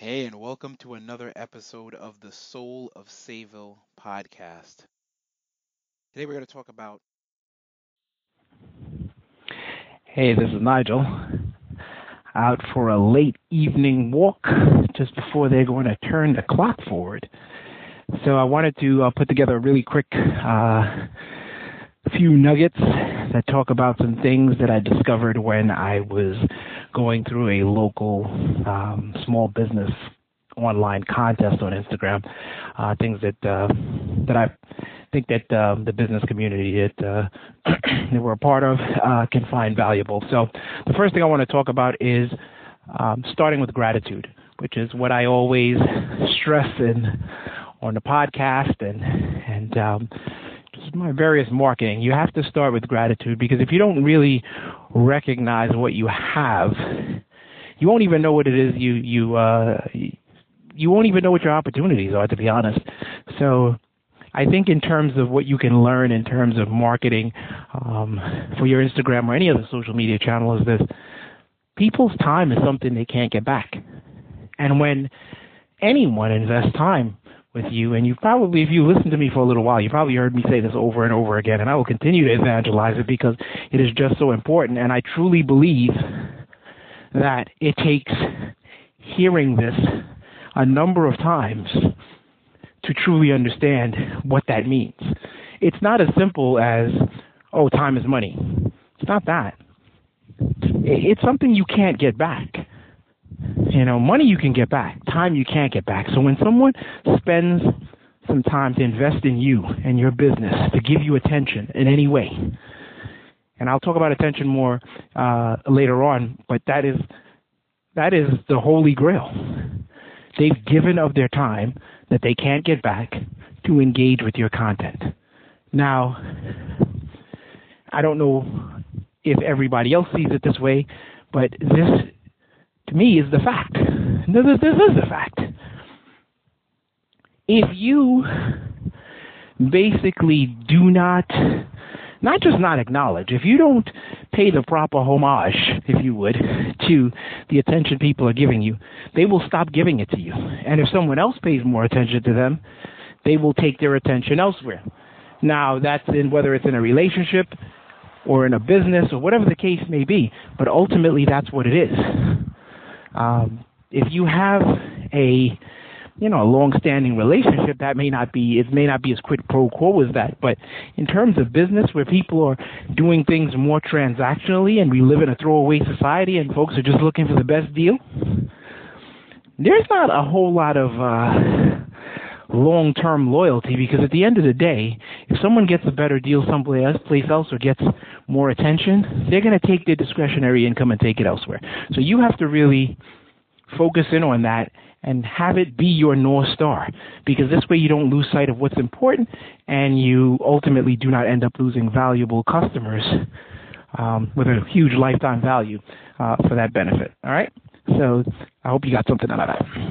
Hey, and welcome to another episode of the Soul of Sayville podcast. Today we're going to talk about. Hey, this is Nigel. Out for a late evening walk just before they're going to turn the clock forward. So I wanted to uh, put together a really quick uh, few nuggets that talk about some things that I discovered when I was going through a local um, small business online contest on Instagram. Uh, things that uh, that I think that um, the business community that, uh, that we're a part of uh, can find valuable. So the first thing I want to talk about is um, starting with gratitude, which is what I always stress in on the podcast and and um, my various marketing, you have to start with gratitude because if you don't really recognize what you have, you won't even know what it is you you uh, you won't even know what your opportunities are. To be honest, so I think in terms of what you can learn in terms of marketing um, for your Instagram or any other social media channel is this: people's time is something they can't get back, and when anyone invests time with you. And you probably, if you listen to me for a little while, you probably heard me say this over and over again. And I will continue to evangelize it because it is just so important. And I truly believe that it takes hearing this a number of times to truly understand what that means. It's not as simple as, oh, time is money. It's not that. It's something you can't get back. You know, money you can get back, time you can't get back. So when someone spends some time to invest in you and your business, to give you attention in any way, and I'll talk about attention more uh, later on, but that is that is the holy grail. They've given of their time that they can't get back to engage with your content. Now, I don't know if everybody else sees it this way, but this to me is the fact. This, this is a fact. If you basically do not, not just not acknowledge, if you don't pay the proper homage, if you would, to the attention people are giving you, they will stop giving it to you. And if someone else pays more attention to them, they will take their attention elsewhere. Now, that's in whether it's in a relationship or in a business or whatever the case may be, but ultimately that's what it is. Um, if you have a you know a long-standing relationship, that may not be it may not be as quid pro quo as that. But in terms of business, where people are doing things more transactionally, and we live in a throwaway society, and folks are just looking for the best deal, there's not a whole lot of uh, long-term loyalty because at the end of the day, if someone gets a better deal someplace else or gets more attention, they're going to take their discretionary income and take it elsewhere. So you have to really focus in on that and have it be your north star because this way you don't lose sight of what's important and you ultimately do not end up losing valuable customers um, with a huge lifetime value uh, for that benefit. All right. So I hope you got something out of that.